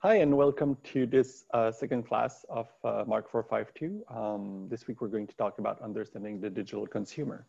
Hi, and welcome to this uh, second class of uh, Mark 452. Um, this week, we're going to talk about understanding the digital consumer.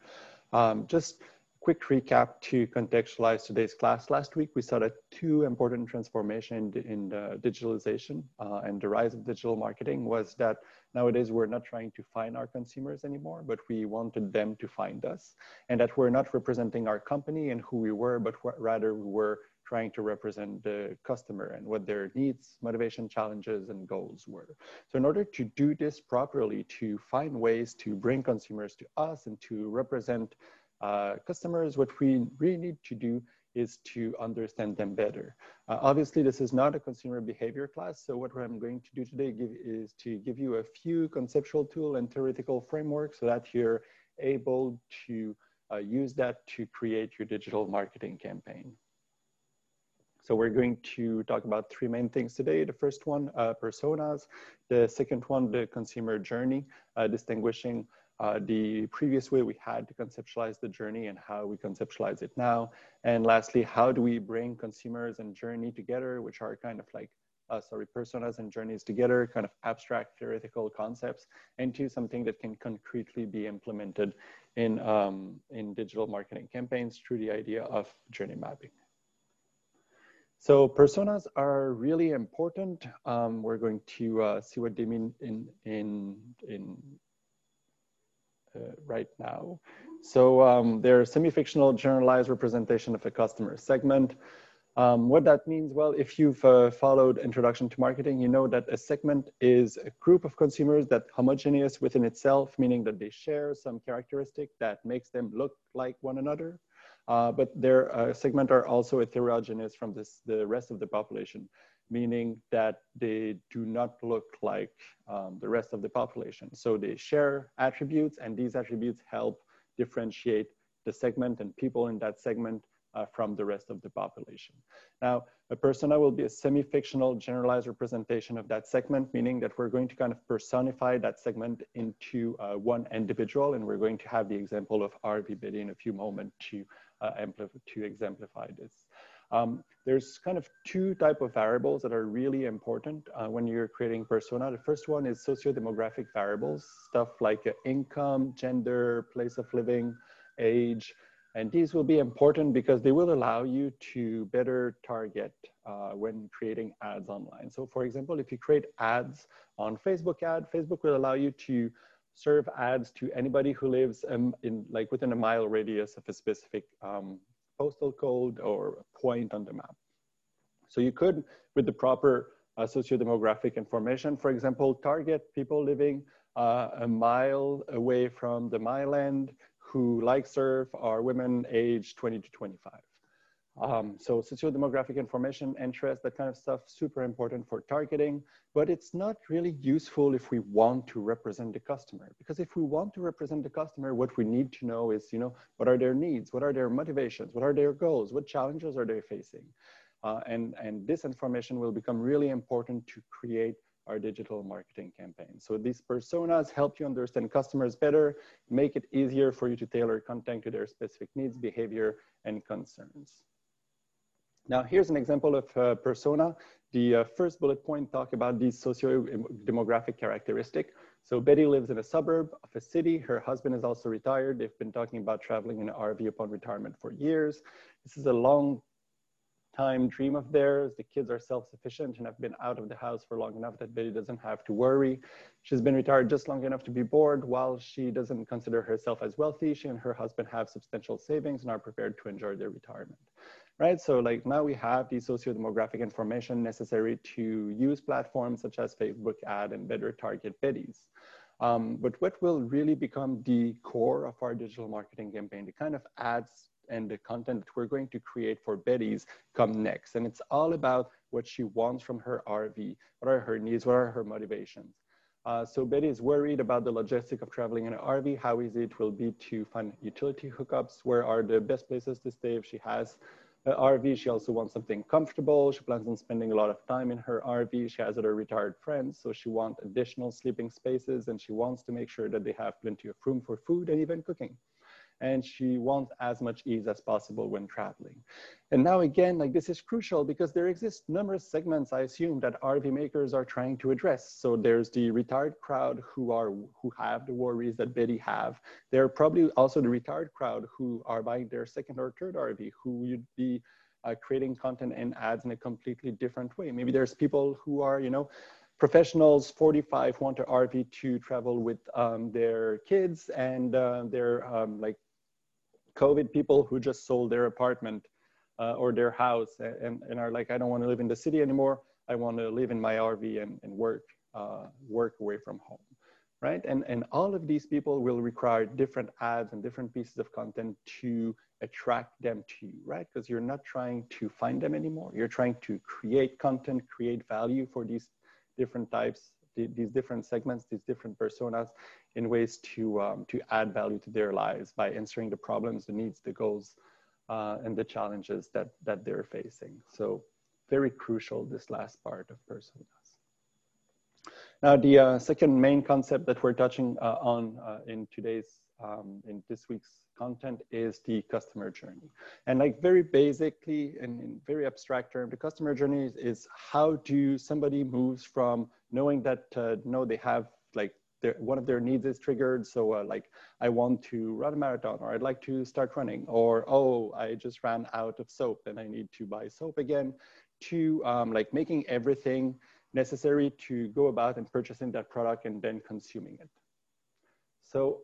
Um, just quick recap to contextualize today's class. Last week, we saw that two important transformation in, in digitalization uh, and the rise of digital marketing was that nowadays we're not trying to find our consumers anymore, but we wanted them to find us. And that we're not representing our company and who we were, but rather we were trying to represent the customer and what their needs, motivation, challenges, and goals were. So in order to do this properly, to find ways to bring consumers to us and to represent uh, customers, what we really need to do is to understand them better. Uh, obviously, this is not a consumer behavior class, so what I'm going to do today give, is to give you a few conceptual tool and theoretical frameworks so that you're able to uh, use that to create your digital marketing campaign. So we're going to talk about three main things today. The first one, uh, personas. The second one, the consumer journey, uh, distinguishing uh, the previous way we had to conceptualize the journey and how we conceptualize it now. And lastly, how do we bring consumers and journey together, which are kind of like, uh, sorry, personas and journeys together, kind of abstract theoretical concepts, into something that can concretely be implemented in, um, in digital marketing campaigns through the idea of journey mapping. So personas are really important. Um, we're going to uh, see what they mean in, in, in uh, right now. So um, they're semi-fictional generalized representation of a customer segment. Um, what that means, well, if you've uh, followed Introduction to Marketing, you know that a segment is a group of consumers that homogeneous within itself, meaning that they share some characteristic that makes them look like one another uh, but their uh, segment are also heterogeneous from this, the rest of the population, meaning that they do not look like um, the rest of the population. So they share attributes and these attributes help differentiate the segment and people in that segment uh, from the rest of the population. Now, a persona will be a semi-fictional generalized representation of that segment, meaning that we're going to kind of personify that segment into uh, one individual, and we're going to have the example of RV Betty in a few moments to to exemplify this. Um, there's kind of two type of variables that are really important uh, when you're creating persona. The first one is socio-demographic variables, stuff like uh, income, gender, place of living, age, and these will be important because they will allow you to better target uh, when creating ads online. So for example, if you create ads on Facebook ad, Facebook will allow you to serve ads to anybody who lives um, in like within a mile radius of a specific um, postal code or point on the map. So you could, with the proper uh, socio-demographic information, for example, target people living uh, a mile away from the mile end who like surf are women aged 20 to 25. Um, so socio-demographic information, interest, that kind of stuff, super important for targeting, but it's not really useful if we want to represent the customer. Because if we want to represent the customer, what we need to know is, you know, what are their needs? What are their motivations? What are their goals? What challenges are they facing? Uh, and, and this information will become really important to create our digital marketing campaign. So these personas help you understand customers better, make it easier for you to tailor content to their specific needs, behavior, and concerns. Now, here's an example of a persona. The uh, first bullet point talk about these socio-demographic characteristic. So Betty lives in a suburb of a city. Her husband is also retired. They've been talking about traveling in an RV upon retirement for years. This is a long time dream of theirs. The kids are self-sufficient and have been out of the house for long enough that Betty doesn't have to worry. She's been retired just long enough to be bored. While she doesn't consider herself as wealthy, she and her husband have substantial savings and are prepared to enjoy their retirement right? So like now we have the socio-demographic information necessary to use platforms such as Facebook ad and better target Betty's. Um, but what will really become the core of our digital marketing campaign, the kind of ads and the content that we're going to create for Betty's come next. And it's all about what she wants from her RV. What are her needs? What are her motivations? Uh, so Betty is worried about the logistic of traveling in an RV, how easy it will be to find utility hookups, where are the best places to stay if she has Uh, RV. She also wants something comfortable. She plans on spending a lot of time in her RV. She has other retired friends, so she wants additional sleeping spaces and she wants to make sure that they have plenty of room for food and even cooking. And she wants as much ease as possible when traveling. And now again, like this is crucial because there exist numerous segments, I assume, that RV makers are trying to address. So there's the retired crowd who are who have the worries that Betty have. There are probably also the retired crowd who are buying their second or third RV, who would be uh, creating content and ads in a completely different way. Maybe there's people who are, you know, professionals 45 want to RV to travel with um, their kids and uh, um, like COVID people who just sold their apartment uh, or their house and, and are like, I don't want to live in the city anymore. I want to live in my RV and, and work, uh, work away from home, right? And, and all of these people will require different ads and different pieces of content to attract them to you, right? Because you're not trying to find them anymore. You're trying to create content, create value for these different types, these different segments, these different personas in ways to, um, to add value to their lives by answering the problems, the needs, the goals, uh, and the challenges that, that they're facing. So very crucial, this last part of personas. Now, the uh, second main concept that we're touching uh, on uh, in today's, um, in this week's content is the customer journey. And like very basically, and in very abstract term, the customer journey is how do somebody moves from knowing that, uh, know they have like their, one of their needs is triggered. So uh, like, I want to run a marathon or I'd like to start running or, oh, I just ran out of soap and I need to buy soap again to um, like making everything necessary to go about and purchasing that product and then consuming it. So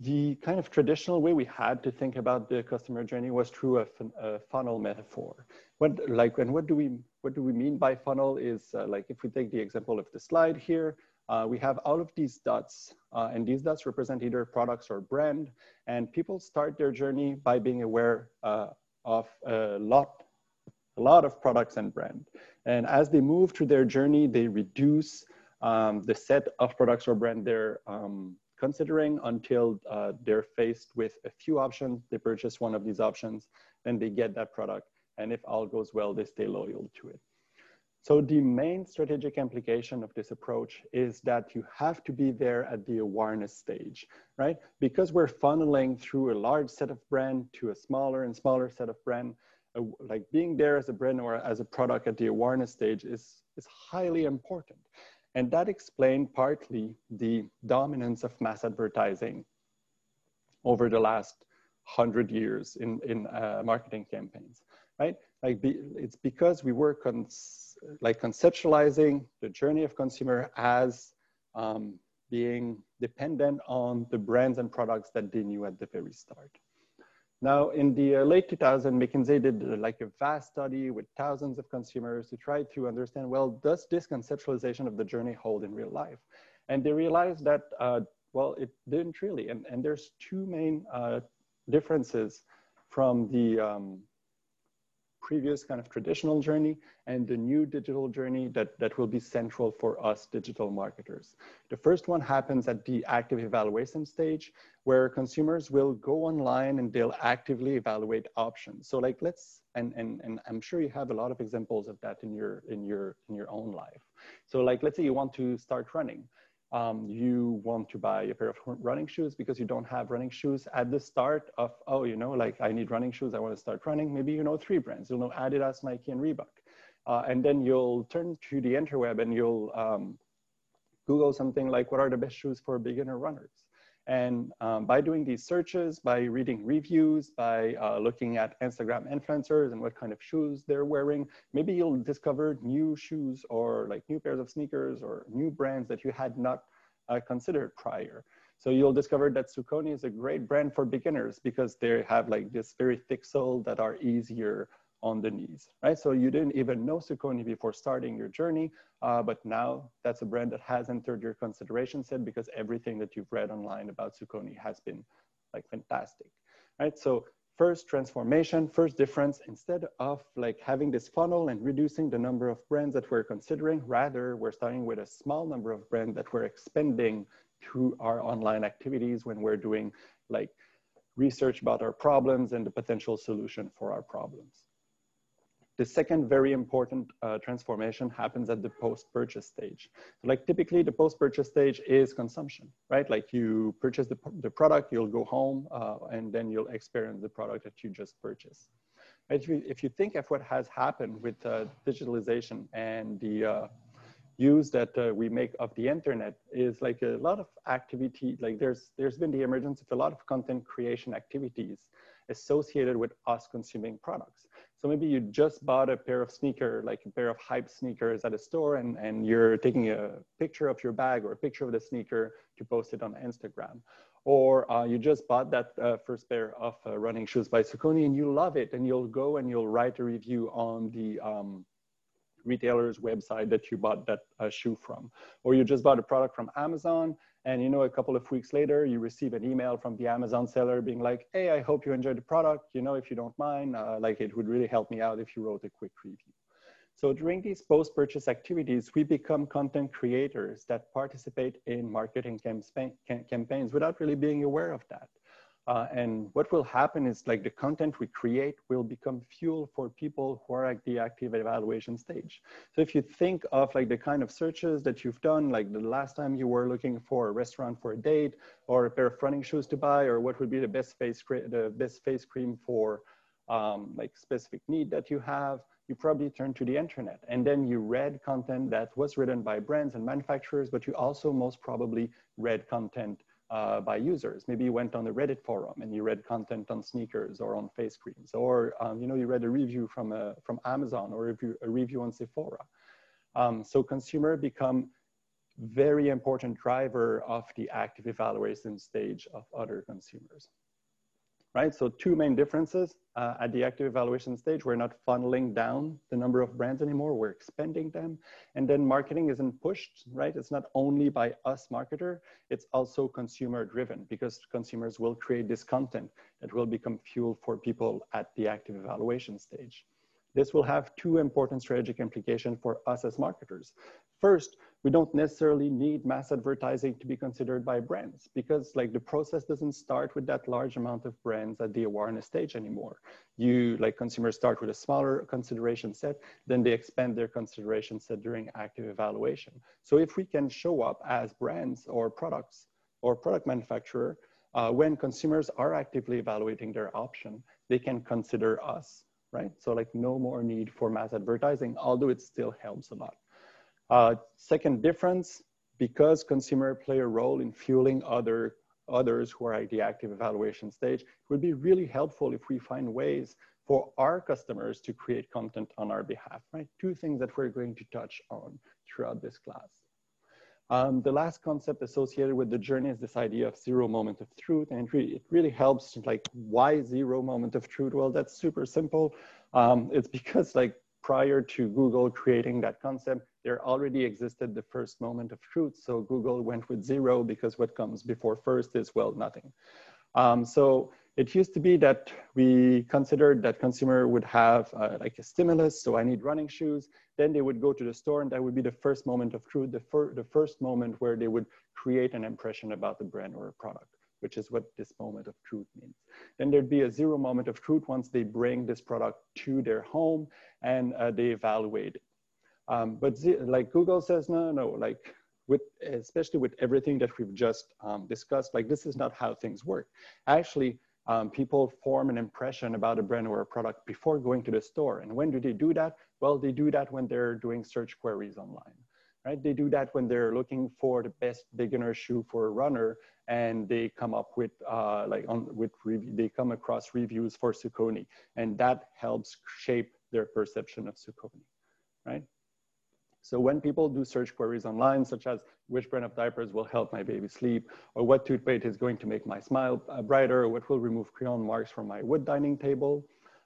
the kind of traditional way we had to think about the customer journey was through a, a funnel metaphor. What like and what do we what do we mean by funnel is uh, like if we take the example of the slide here, uh, we have all of these dots, uh, and these dots represent either products or brand. And people start their journey by being aware uh, of a lot, a lot of products and brand. And as they move through their journey, they reduce um, the set of products or brand they're um, considering until uh, they're faced with a few options. They purchase one of these options, then they get that product. And if all goes well, they stay loyal to it. So the main strategic implication of this approach is that you have to be there at the awareness stage, right? Because we're funneling through a large set of brand to a smaller and smaller set of brand, uh, like being there as a brand or as a product at the awareness stage is, is highly important. And that explained partly the dominance of mass advertising over the last hundred years in, in uh, marketing campaigns, right? Like be, it's because we were like conceptualizing the journey of consumer as um, being dependent on the brands and products that they knew at the very start. Now, in the late 2000s, McKinsey did uh, like a vast study with thousands of consumers to try to understand, well, does this conceptualization of the journey hold in real life? And they realized that, uh, well, it didn't really. And, and there's two main uh, differences from the um, previous kind of traditional journey and the new digital journey that, that will be central for us digital marketers. The first one happens at the active evaluation stage where consumers will go online and they'll actively evaluate options. So like let's, and, and, and I'm sure you have a lot of examples of that in your, in your, in your own life. So like, let's say you want to start running um, you want to buy a pair of running shoes because you don't have running shoes at the start of, oh, you know, like I need running shoes, I want to start running. Maybe you know three brands. You'll know Adidas, Nike, and Reebok. Uh, and then you'll turn to the interweb and you'll um, Google something like what are the best shoes for beginner runners. And um, by doing these searches, by reading reviews, by uh, looking at Instagram influencers and what kind of shoes they're wearing, maybe you'll discover new shoes or like new pairs of sneakers or new brands that you had not uh, considered prior. So you'll discover that Saucony is a great brand for beginners because they have like this very thick sole that are easier on the knees, right? So you didn't even know Saucony before starting your journey, uh, but now that's a brand that has entered your consideration set because everything that you've read online about Saucony has been like fantastic, right? So first transformation, first difference, instead of like having this funnel and reducing the number of brands that we're considering, rather we're starting with a small number of brands that we're expanding to our online activities when we're doing like research about our problems and the potential solution for our problems. The second very important uh, transformation happens at the post-purchase stage. So like typically the post-purchase stage is consumption, right? Like you purchase the, the product, you'll go home uh, and then you'll experience the product that you just purchased. If you, if you think of what has happened with uh, digitalization and the uh, use that uh, we make of the internet is like a lot of activity, like there's, there's been the emergence of a lot of content creation activities associated with us consuming products. So maybe you just bought a pair of sneaker, like a pair of hype sneakers at a store and, and you're taking a picture of your bag or a picture of the sneaker to post it on Instagram. Or uh, you just bought that uh, first pair of uh, running shoes by Saucony and you love it and you'll go and you'll write a review on the um, retailer's website that you bought that uh, shoe from. Or you just bought a product from Amazon and you know, a couple of weeks later, you receive an email from the Amazon seller being like, hey, I hope you enjoyed the product. You know, if you don't mind, uh, like it would really help me out if you wrote a quick review. So during these post-purchase activities, we become content creators that participate in marketing campaigns without really being aware of that. Uh, and what will happen is like the content we create will become fuel for people who are at the active evaluation stage. So if you think of like the kind of searches that you've done, like the last time you were looking for a restaurant for a date or a pair of running shoes to buy, or what would be the best face, the best face cream for um, like specific need that you have, you probably turn to the internet and then you read content that was written by brands and manufacturers, but you also most probably read content uh, by users. Maybe you went on the Reddit forum and you read content on sneakers or on face creams, or um, you know you read a review from a, from Amazon or a review, a review on Sephora. Um, so consumer become very important driver of the active evaluation stage of other consumers right? So two main differences uh, at the active evaluation stage, we're not funneling down the number of brands anymore, we're expanding them. And then marketing isn't pushed, right? It's not only by us marketer, it's also consumer driven because consumers will create this content that will become fuel for people at the active evaluation stage. This will have two important strategic implications for us as marketers. First, we don't necessarily need mass advertising to be considered by brands because like the process doesn't start with that large amount of brands at the awareness stage anymore. You like consumers start with a smaller consideration set, then they expand their consideration set during active evaluation. So if we can show up as brands or products or product manufacturer, uh, when consumers are actively evaluating their option, they can consider us, right? So like no more need for mass advertising, although it still helps a lot. Uh, second difference, because consumer play a role in fueling other others who are at the active evaluation stage, it would be really helpful if we find ways for our customers to create content on our behalf, right? Two things that we're going to touch on throughout this class. Um, the last concept associated with the journey is this idea of zero moment of truth. And it really, it really helps like why zero moment of truth? Well, that's super simple. Um, it's because like prior to Google creating that concept, there already existed the first moment of truth. So Google went with zero because what comes before first is, well, nothing. Um, so it used to be that we considered that consumer would have uh, like a stimulus. So I need running shoes. Then they would go to the store and that would be the first moment of truth, the, fir the first moment where they would create an impression about the brand or a product which is what this moment of truth means. Then there'd be a zero moment of truth once they bring this product to their home and uh, they evaluate it. Um, but like Google says, no, no, like with, especially with everything that we've just um, discussed, like this is not how things work. Actually, um, people form an impression about a brand or a product before going to the store. And when do they do that? Well, they do that when they're doing search queries online, right? They do that when they're looking for the best beginner shoe for a runner and they come up with uh, like on with they come across reviews for Saucony, and that helps shape their perception of Saucony, right? So when people do search queries online, such as which brand of diapers will help my baby sleep, or what toothpaste is going to make my smile uh, brighter, or what will remove crayon marks from my wood dining table,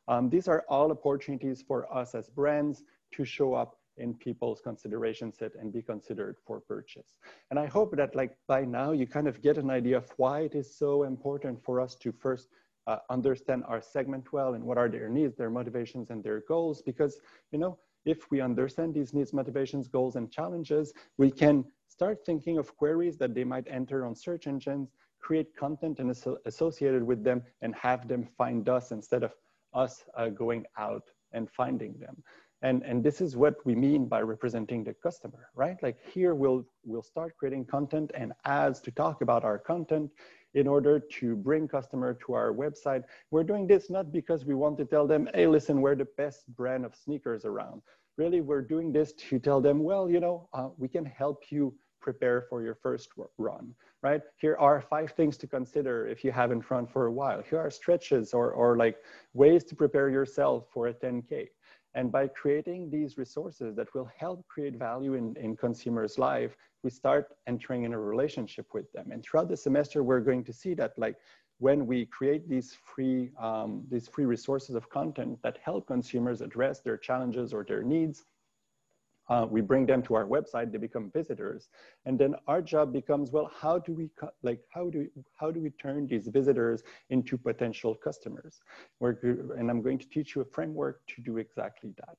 um, these are all opportunities for us as brands to show up in people's consideration set and be considered for purchase. And I hope that like by now you kind of get an idea of why it is so important for us to first uh, understand our segment well and what are their needs, their motivations and their goals. Because, you know, if we understand these needs, motivations, goals, and challenges, we can start thinking of queries that they might enter on search engines, create content and associated with them and have them find us instead of us uh, going out and finding them. And, and this is what we mean by representing the customer, right? Like here we'll, we'll start creating content and ads to talk about our content in order to bring customer to our website. We're doing this not because we want to tell them, hey, listen, we're the best brand of sneakers around. Really, we're doing this to tell them, well, you know, uh, we can help you prepare for your first run, right? Here are five things to consider if you haven't run for a while. Here are stretches or, or like ways to prepare yourself for a 10K. And by creating these resources that will help create value in, in consumers' life, we start entering in a relationship with them. And throughout the semester, we're going to see that like when we create these free, um, these free resources of content that help consumers address their challenges or their needs, uh, we bring them to our website, they become visitors. And then our job becomes, well, how do we, like, how do, how do we turn these visitors into potential customers? We're, and I'm going to teach you a framework to do exactly that.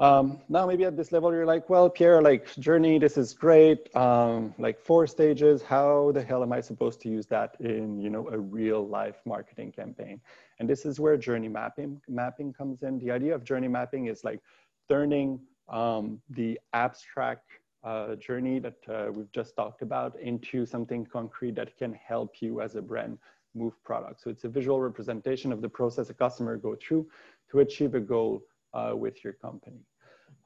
Um, now maybe at this level, you're like, well, Pierre, like journey, this is great. Um, like four stages, how the hell am I supposed to use that in, you know, a real life marketing campaign? And this is where journey mapping, mapping comes in. The idea of journey mapping is like, turning um, the abstract uh, journey that uh, we've just talked about into something concrete that can help you as a brand move products. So it's a visual representation of the process a customer go through to achieve a goal uh, with your company.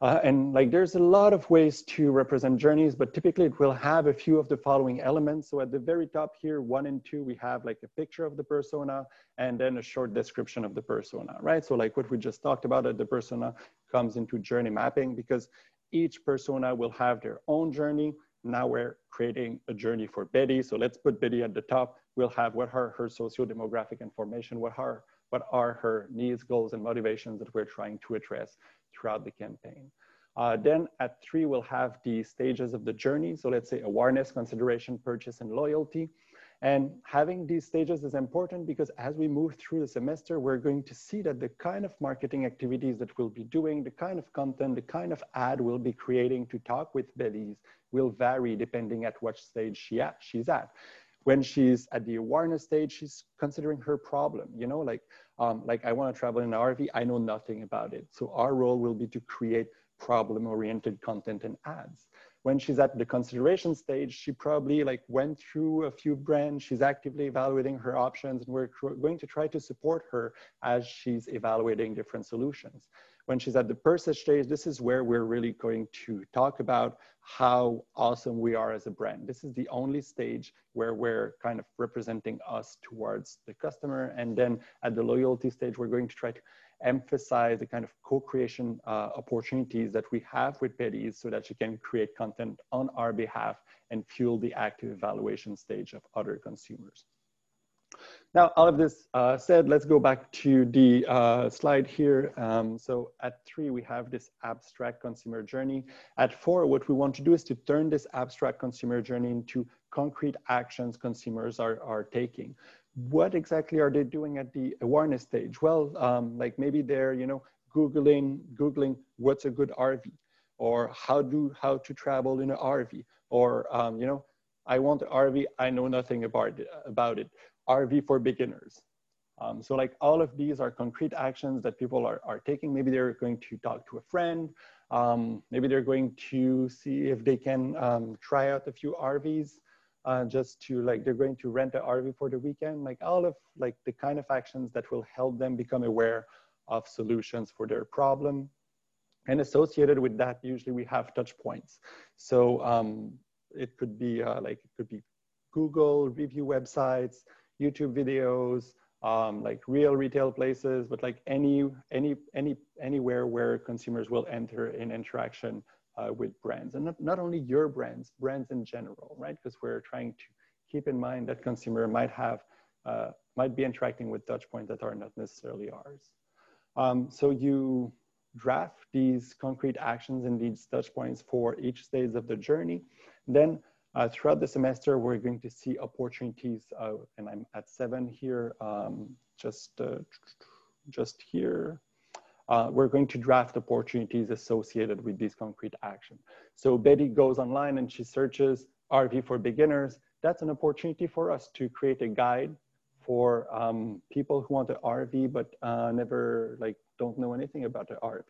Uh, and like there's a lot of ways to represent journeys, but typically it will have a few of the following elements. So at the very top here, one and two, we have like a picture of the persona and then a short description of the persona, right? So like what we just talked about at the persona comes into journey mapping because each persona will have their own journey. Now we're creating a journey for Betty. So let's put Betty at the top. We'll have what are her socio-demographic information, what are, what are her needs, goals, and motivations that we're trying to address throughout the campaign. Uh, then at three, we'll have the stages of the journey. So let's say awareness, consideration, purchase, and loyalty. And having these stages is important because as we move through the semester, we're going to see that the kind of marketing activities that we'll be doing, the kind of content, the kind of ad we'll be creating to talk with Belize will vary depending at what stage she at, she's at. When she's at the awareness stage, she's considering her problem, you know, like, um, like I wanna travel in an RV, I know nothing about it. So our role will be to create problem-oriented content and ads when she's at the consideration stage, she probably like went through a few brands. She's actively evaluating her options and we're going to try to support her as she's evaluating different solutions. When she's at the purchase stage, this is where we're really going to talk about how awesome we are as a brand. This is the only stage where we're kind of representing us towards the customer. And then at the loyalty stage, we're going to try to emphasize the kind of co-creation uh, opportunities that we have with Betty's so that she can create content on our behalf and fuel the active evaluation stage of other consumers. Now, all of this uh, said, let's go back to the uh, slide here. Um, so at three, we have this abstract consumer journey. At four, what we want to do is to turn this abstract consumer journey into concrete actions consumers are, are taking what exactly are they doing at the awareness stage? Well, um, like maybe they're, you know, Googling, Googling what's a good RV or how do, how to travel in an RV or, um, you know, I want an RV, I know nothing about about it. RV for beginners. Um, so like all of these are concrete actions that people are, are taking. Maybe they're going to talk to a friend. Um, maybe they're going to see if they can um, try out a few RVs uh, just to like they're going to rent an RV for the weekend, like all of like the kind of actions that will help them become aware of solutions for their problem. And associated with that, usually we have touch points. So um, it could be uh, like it could be Google review websites, YouTube videos, um, like real retail places, but like any any any anywhere where consumers will enter in interaction uh, with brands and not, not only your brands, brands in general, right? Because we're trying to keep in mind that consumer might have, uh, might be interacting with touch points that are not necessarily ours. Um, so you draft these concrete actions and these touch points for each stage of the journey. Then uh, throughout the semester, we're going to see opportunities, uh, and I'm at seven here, um, just, uh, just here, uh, we're going to draft opportunities associated with these concrete actions. So Betty goes online and she searches RV for beginners. That's an opportunity for us to create a guide for um, people who want an RV but uh, never like don't know anything about the RV.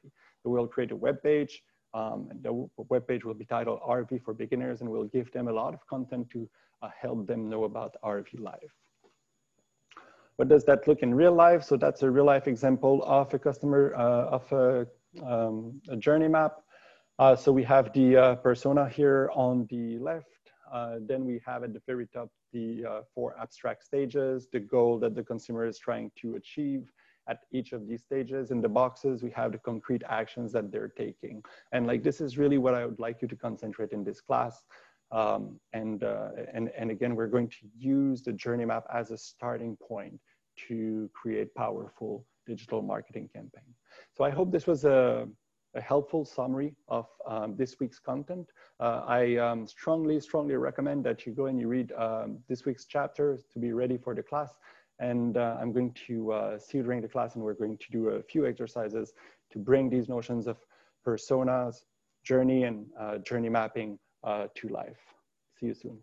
We'll create a web page. Um, the webpage will be titled RV for Beginners, and we'll give them a lot of content to uh, help them know about RV life. What does that look in real life? So that's a real life example of a customer, uh, of a, um, a, journey map. Uh, so we have the uh, persona here on the left. Uh, then we have at the very top the uh, four abstract stages, the goal that the consumer is trying to achieve at each of these stages. In the boxes, we have the concrete actions that they're taking. And like, this is really what I would like you to concentrate in this class. Um, and, uh, and, and again, we're going to use the journey map as a starting point to create powerful digital marketing campaign. So I hope this was a, a helpful summary of um, this week's content. Uh, I um, strongly, strongly recommend that you go and you read um, this week's chapter to be ready for the class. And uh, I'm going to uh, see you during the class and we're going to do a few exercises to bring these notions of personas, journey and uh, journey mapping uh, to life. See you soon.